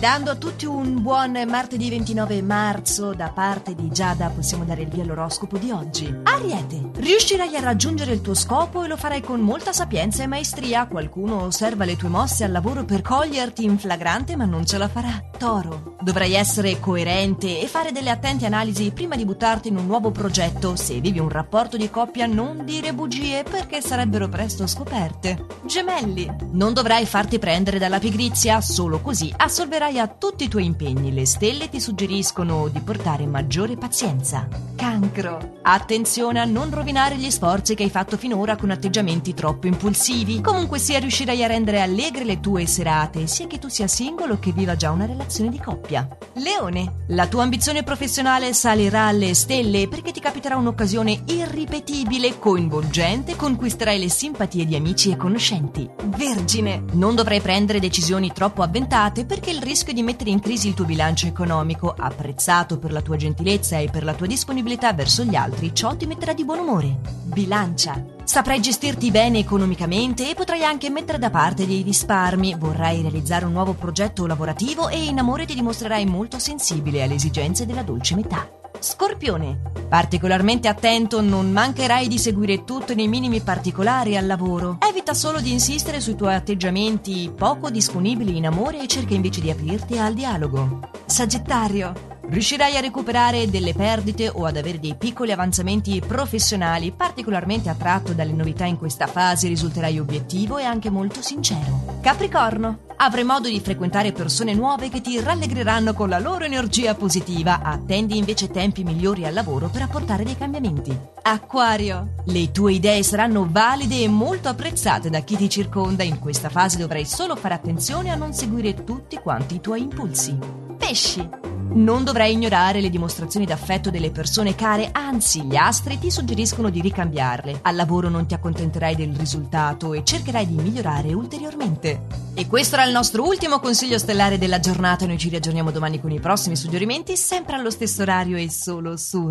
dando a tutti un buon martedì 29 marzo da parte di Giada possiamo dare il via all'oroscopo di oggi. Ariete, riuscirai a raggiungere il tuo scopo e lo farai con molta sapienza e maestria. Qualcuno osserva le tue mosse al lavoro per coglierti in flagrante ma non ce la farà. Toro, dovrai essere coerente e fare delle attente analisi prima di buttarti in un nuovo progetto. Se vivi un rapporto di coppia non dire bugie perché sarebbero presto scoperte. Gemelli, non dovrai farti prendere dalla pigrizia, solo così assolverai a tutti i tuoi impegni. Le stelle ti suggeriscono di portare maggiore pazienza. Cancro. Attenzione a non rovinare gli sforzi che hai fatto finora con atteggiamenti troppo impulsivi. Comunque sia riuscirai a rendere allegre le tue serate, sia che tu sia singolo che viva già una relazione di coppia. Leone. La tua ambizione professionale salirà alle stelle perché ti capiterà un'occasione irripetibile, coinvolgente, conquisterai le simpatie di amici e conoscenti. Vergine. Non dovrai prendere decisioni troppo avventate perché il rischio di mettere in crisi il tuo bilancio economico, apprezzato per la tua gentilezza e per la tua disponibilità verso gli altri, ciò ti metterà di buon umore. Bilancia. Saprai gestirti bene economicamente e potrai anche mettere da parte dei risparmi. Vorrai realizzare un nuovo progetto lavorativo e in amore ti dimostrerai molto sensibile alle esigenze della dolce metà. Scorpione. Particolarmente attento, non mancherai di seguire tutto nei minimi particolari al lavoro. Evita solo di insistere sui tuoi atteggiamenti poco disponibili in amore e cerca invece di aprirti al dialogo. Sagittario. Riuscirai a recuperare delle perdite o ad avere dei piccoli avanzamenti professionali. Particolarmente attratto dalle novità in questa fase, risulterai obiettivo e anche molto sincero. Capricorno. Avrai modo di frequentare persone nuove che ti rallegreranno con la loro energia positiva. Attendi invece tempi migliori al lavoro per apportare dei cambiamenti. Acquario. Le tue idee saranno valide e molto apprezzate da chi ti circonda. In questa fase dovrai solo fare attenzione a non seguire tutti quanti i tuoi impulsi. Pesci. Non dovrai ignorare le dimostrazioni d'affetto delle persone care, anzi gli astri ti suggeriscono di ricambiarle. Al lavoro non ti accontenterai del risultato e cercherai di migliorare ulteriormente. E questo era il nostro ultimo consiglio stellare della giornata. Noi ci riaggiorniamo domani con i prossimi suggerimenti, sempre allo stesso orario e solo su